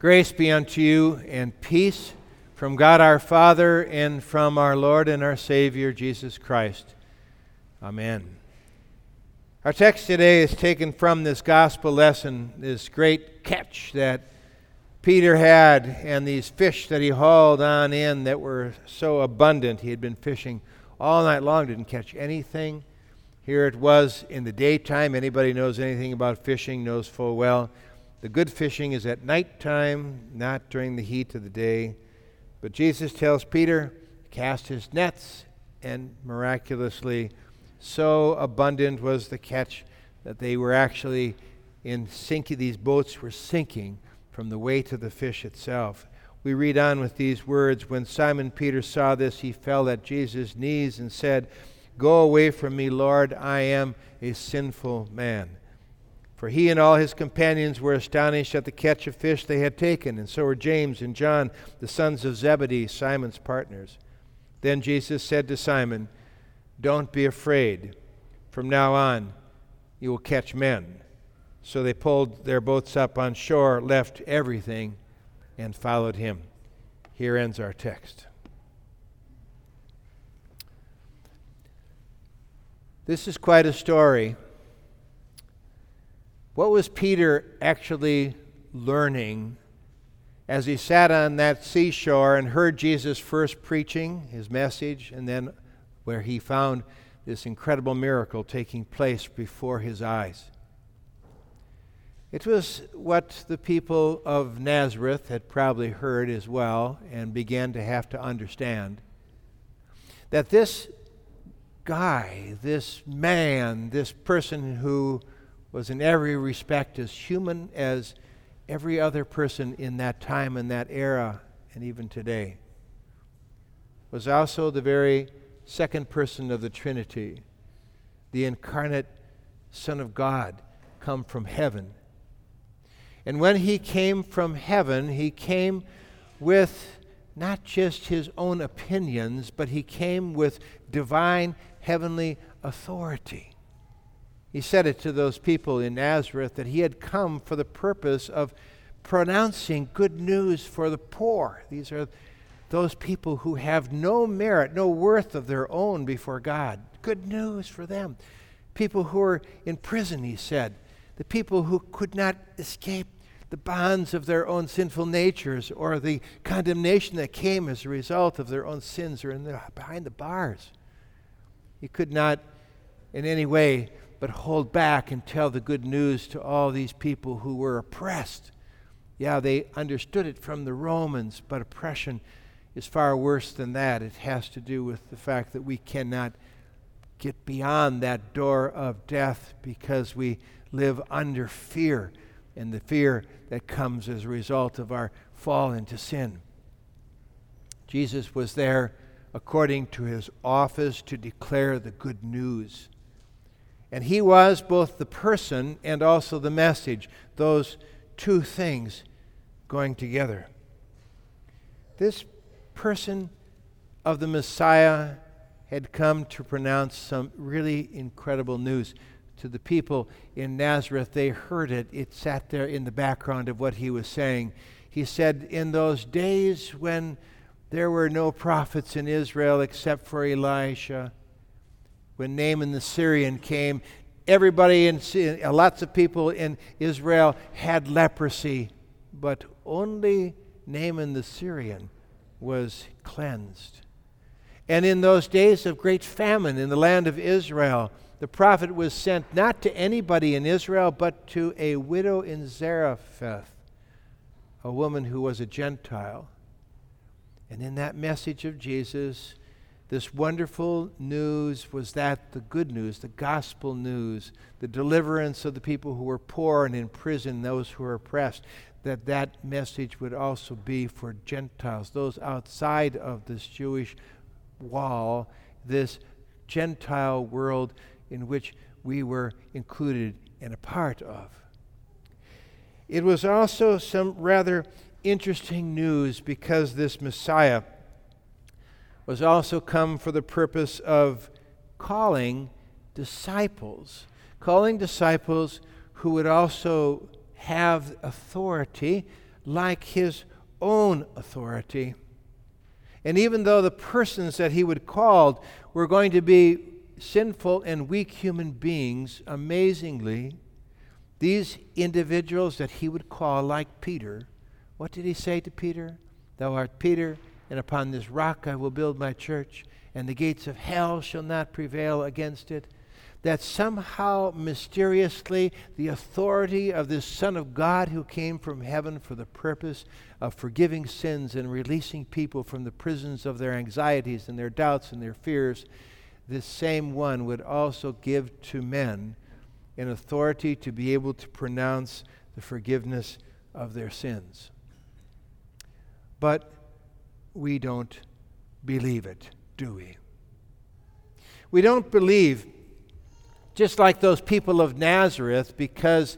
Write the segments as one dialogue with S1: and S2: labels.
S1: Grace be unto you and peace from God our Father and from our Lord and our Savior Jesus Christ. Amen. Our text today is taken from this gospel lesson, this great catch that Peter had, and these fish that he hauled on in that were so abundant. He had been fishing all night long, didn't catch anything. Here it was in the daytime. Anybody knows anything about fishing knows full well the good fishing is at night time, not during the heat of the day. But Jesus tells Peter, cast his nets, and miraculously, so abundant was the catch that they were actually in sinking, these boats were sinking from the weight of the fish itself. We read on with these words When Simon Peter saw this, he fell at Jesus' knees and said, Go away from me, Lord, I am a sinful man. For he and all his companions were astonished at the catch of fish they had taken, and so were James and John, the sons of Zebedee, Simon's partners. Then Jesus said to Simon, Don't be afraid. From now on, you will catch men. So they pulled their boats up on shore, left everything, and followed him. Here ends our text. This is quite a story. What was Peter actually learning as he sat on that seashore and heard Jesus first preaching his message, and then where he found this incredible miracle taking place before his eyes? It was what the people of Nazareth had probably heard as well and began to have to understand that this guy, this man, this person who was in every respect as human as every other person in that time and that era and even today. Was also the very second person of the Trinity, the incarnate Son of God, come from heaven. And when he came from heaven, he came with not just his own opinions, but he came with divine heavenly authority. He said it to those people in Nazareth that he had come for the purpose of pronouncing good news for the poor. These are those people who have no merit, no worth of their own before God. Good news for them. People who are in prison, he said. The people who could not escape the bonds of their own sinful natures or the condemnation that came as a result of their own sins or in the, behind the bars. He could not in any way but hold back and tell the good news to all these people who were oppressed. Yeah, they understood it from the Romans, but oppression is far worse than that. It has to do with the fact that we cannot get beyond that door of death because we live under fear, and the fear that comes as a result of our fall into sin. Jesus was there according to his office to declare the good news. And he was both the person and also the message, those two things going together. This person of the Messiah had come to pronounce some really incredible news to the people in Nazareth. They heard it, it sat there in the background of what he was saying. He said, In those days when there were no prophets in Israel except for Elisha, when Naaman the Syrian came, everybody in uh, lots of people in Israel had leprosy, but only Naaman the Syrian was cleansed. And in those days of great famine in the land of Israel, the prophet was sent not to anybody in Israel, but to a widow in Zarephath, a woman who was a Gentile. And in that message of Jesus, this wonderful news was that the good news, the gospel news, the deliverance of the people who were poor and in prison, those who were oppressed, that that message would also be for Gentiles, those outside of this Jewish wall, this Gentile world in which we were included and a part of. It was also some rather interesting news because this Messiah was also come for the purpose of calling disciples, calling disciples who would also have authority, like his own authority. And even though the persons that he would call were going to be sinful and weak human beings, amazingly, these individuals that he would call, like Peter, what did he say to Peter? Thou art Peter, and upon this rock I will build my church, and the gates of hell shall not prevail against it that somehow mysteriously the authority of this Son of God who came from heaven for the purpose of forgiving sins and releasing people from the prisons of their anxieties and their doubts and their fears, this same one would also give to men an authority to be able to pronounce the forgiveness of their sins. But we don't believe it, do we? We don't believe just like those people of Nazareth, because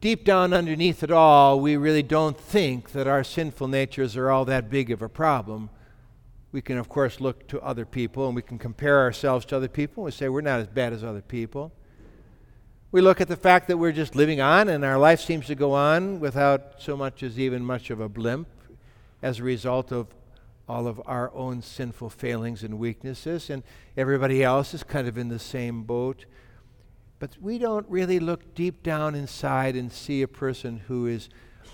S1: deep down underneath it all, we really don't think that our sinful natures are all that big of a problem. We can, of course, look to other people and we can compare ourselves to other people. And say we're not as bad as other people. We look at the fact that we're just living on and our life seems to go on without so much as even much of a blimp as a result of all of our own sinful failings and weaknesses, and everybody else is kind of in the same boat. But we don't really look deep down inside and see a person who is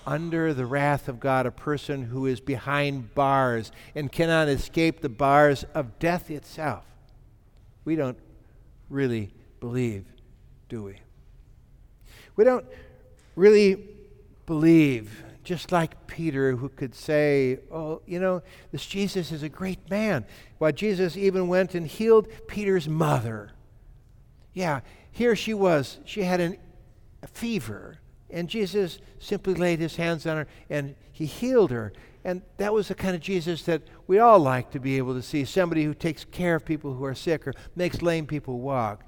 S1: under the wrath of God, a person who is behind bars and cannot escape the bars of death itself. We don't really believe, do we? We don't really believe, just like Peter, who could say, Oh, you know, this Jesus is a great man. Why, Jesus even went and healed Peter's mother. Yeah, here she was. She had an, a fever. And Jesus simply laid his hands on her and he healed her. And that was the kind of Jesus that we all like to be able to see somebody who takes care of people who are sick or makes lame people walk.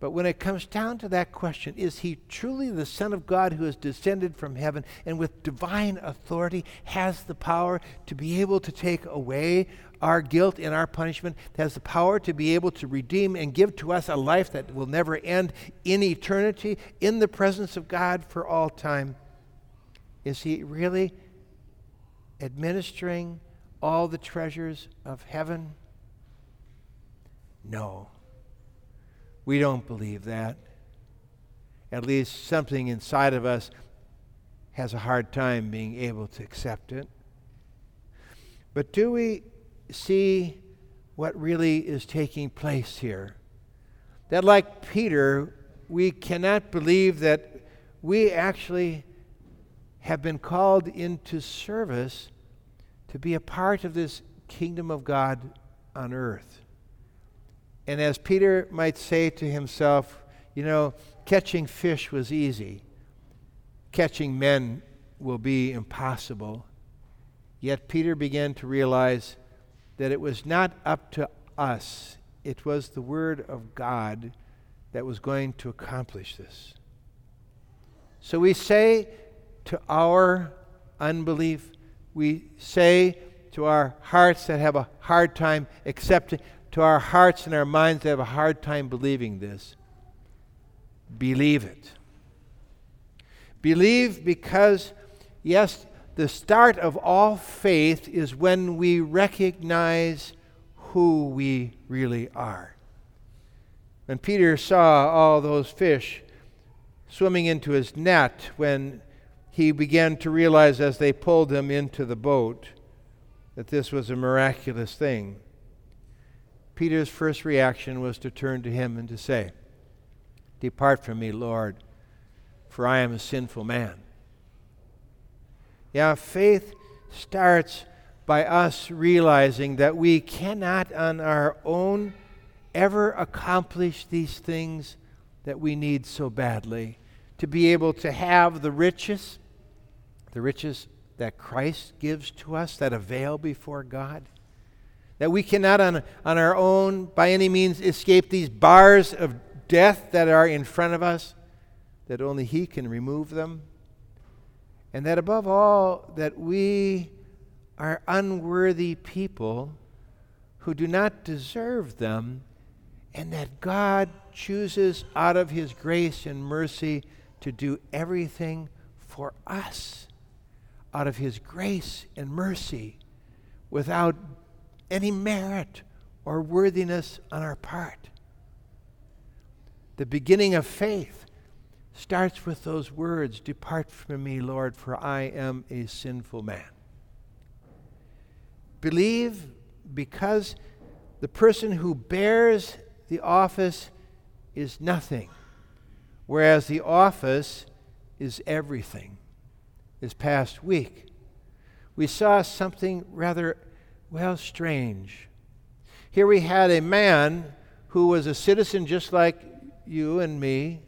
S1: But when it comes down to that question, is he truly the Son of God who has descended from heaven and with divine authority has the power to be able to take away our guilt and our punishment, has the power to be able to redeem and give to us a life that will never end in eternity in the presence of God for all time? Is he really administering all the treasures of heaven? No. We don't believe that. At least something inside of us has a hard time being able to accept it. But do we see what really is taking place here? That, like Peter, we cannot believe that we actually have been called into service to be a part of this kingdom of God on earth. And as Peter might say to himself, you know, catching fish was easy, catching men will be impossible. Yet Peter began to realize that it was not up to us, it was the Word of God that was going to accomplish this. So we say to our unbelief, we say to our hearts that have a hard time accepting, to our hearts and our minds that have a hard time believing this. Believe it. Believe because, yes, the start of all faith is when we recognize who we really are. When Peter saw all those fish swimming into his net, when he began to realize as they pulled him into the boat that this was a miraculous thing. Peter's first reaction was to turn to him and to say, Depart from me, Lord, for I am a sinful man. Yeah, faith starts by us realizing that we cannot on our own ever accomplish these things that we need so badly. To be able to have the riches, the riches that Christ gives to us that avail before God that we cannot on, on our own by any means escape these bars of death that are in front of us, that only He can remove them. And that above all, that we are unworthy people who do not deserve them, and that God chooses out of His grace and mercy to do everything for us out of His grace and mercy without any merit or worthiness on our part. The beginning of faith starts with those words Depart from me, Lord, for I am a sinful man. Believe because the person who bears the office is nothing, whereas the office is everything. This past week, we saw something rather, well, strange. Here we had a man who was a citizen just like you and me.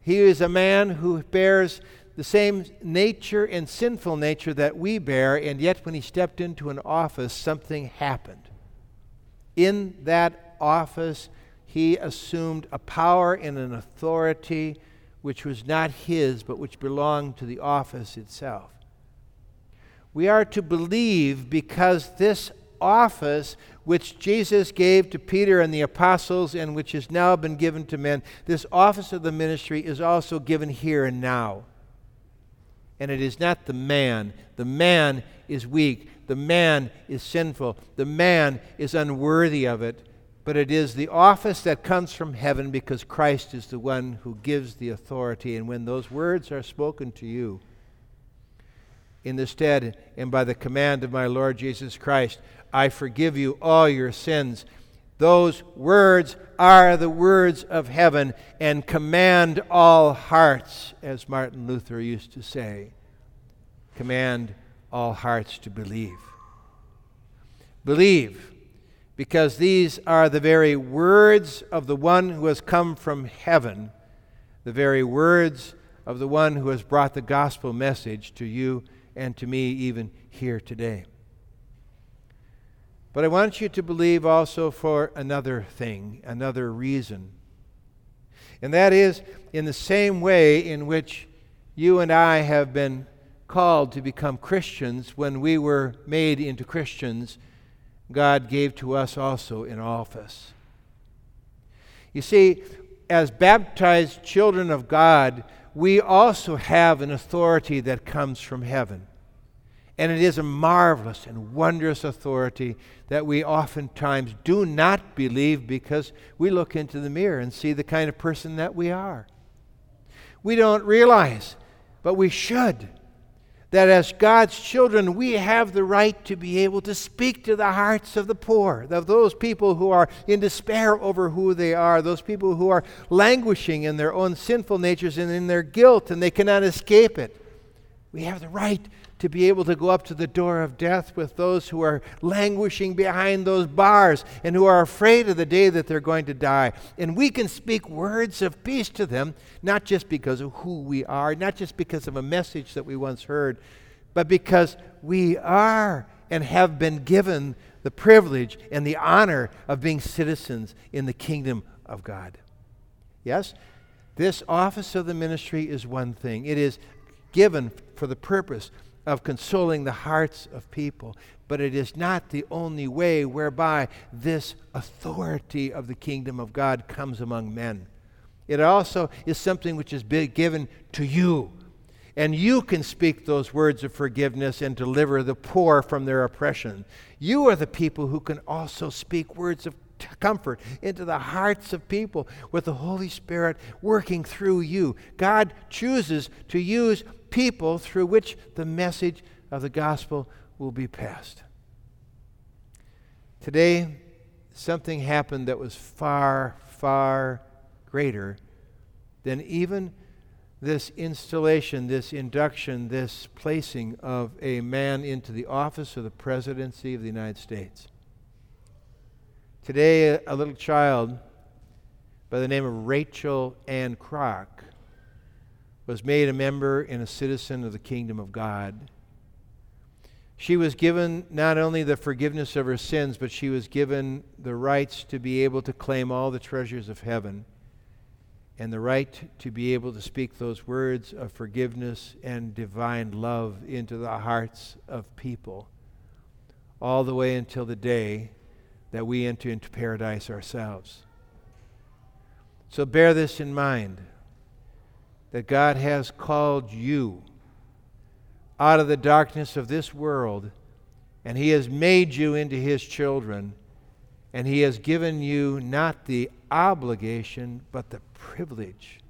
S1: He is a man who bears the same nature and sinful nature that we bear, and yet when he stepped into an office, something happened. In that office, he assumed a power and an authority which was not his, but which belonged to the office itself. We are to believe because this office which Jesus gave to Peter and the apostles and which has now been given to men, this office of the ministry is also given here and now. And it is not the man. The man is weak. The man is sinful. The man is unworthy of it. But it is the office that comes from heaven because Christ is the one who gives the authority. And when those words are spoken to you, in the stead and by the command of my Lord Jesus Christ, I forgive you all your sins. Those words are the words of heaven and command all hearts, as Martin Luther used to say. Command all hearts to believe. Believe, because these are the very words of the one who has come from heaven, the very words of the one who has brought the gospel message to you and to me, even here today. But I want you to believe also for another thing, another reason. And that is in the same way in which you and I have been called to become Christians when we were made into Christians, God gave to us also an office. You see, as baptized children of God, we also have an authority that comes from heaven. And it is a marvelous and wondrous authority that we oftentimes do not believe because we look into the mirror and see the kind of person that we are. We don't realize, but we should, that as God's children, we have the right to be able to speak to the hearts of the poor, of those people who are in despair over who they are, those people who are languishing in their own sinful natures and in their guilt and they cannot escape it. We have the right to be able to go up to the door of death with those who are languishing behind those bars and who are afraid of the day that they're going to die. And we can speak words of peace to them, not just because of who we are, not just because of a message that we once heard, but because we are and have been given the privilege and the honor of being citizens in the kingdom of God. Yes? This office of the ministry is one thing. It is given for the purpose of consoling the hearts of people. But it is not the only way whereby this authority of the kingdom of God comes among men. It also is something which is given to you. And you can speak those words of forgiveness and deliver the poor from their oppression. You are the people who can also speak words of comfort into the hearts of people with the Holy Spirit working through you. God chooses to use people through which the message of the gospel will be passed. Today, something happened that was far, far greater than even this installation, this induction, this placing of a man into the office of the presidency of the United States. Today, a little child by the name of Rachel Ann Kroc was made a member and a citizen of the kingdom of God. She was given not only the forgiveness of her sins, but she was given the rights to be able to claim all the treasures of heaven and the right to be able to speak those words of forgiveness and divine love into the hearts of people, all the way until the day that we enter into paradise ourselves. So bear this in mind that God has called you out of the darkness of this world, and He has made you into His children, and He has given you not the obligation, but the privilege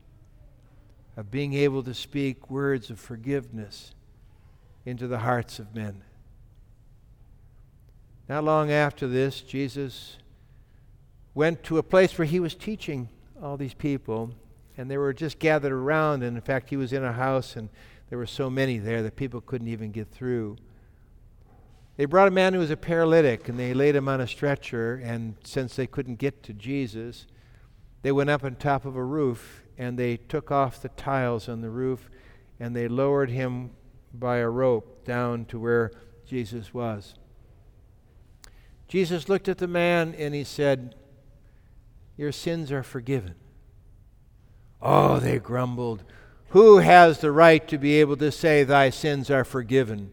S1: of being able to speak words of forgiveness into the hearts of men. Not long after this, Jesus went to a place where he was teaching all these people, and they were just gathered around. And in fact, he was in a house, and there were so many there that people couldn't even get through. They brought a man who was a paralytic, and they laid him on a stretcher. And since they couldn't get to Jesus, they went up on top of a roof and they took off the tiles on the roof and they lowered him by a rope down to where Jesus was. Jesus looked at the man and he said, Your sins are forgiven. Oh, they grumbled. Who has the right to be able to say, Thy sins are forgiven?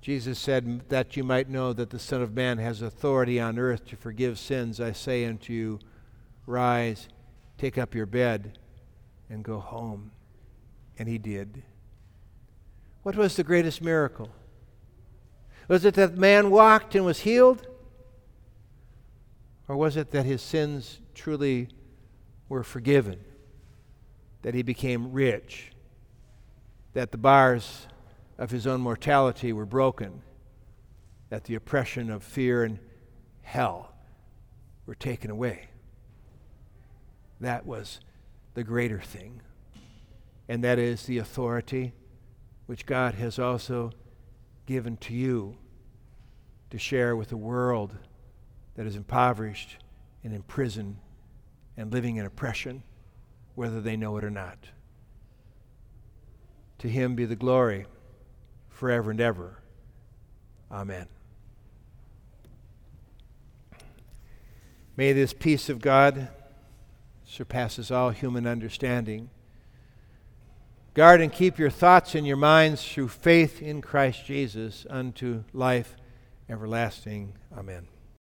S1: Jesus said, That you might know that the Son of Man has authority on earth to forgive sins, I say unto you, Rise, take up your bed, and go home. And he did. What was the greatest miracle? Was it that man walked and was healed? Or was it that his sins truly were forgiven? That he became rich? That the bars of his own mortality were broken? That the oppression of fear and hell were taken away? That was the greater thing. And that is the authority which God has also given to you to share with a world that is impoverished and imprisoned and living in oppression, whether they know it or not. To him be the glory forever and ever. Amen. May this peace of God surpasses all human understanding. Guard and keep your thoughts and your minds through faith in Christ Jesus unto life everlasting. Amen.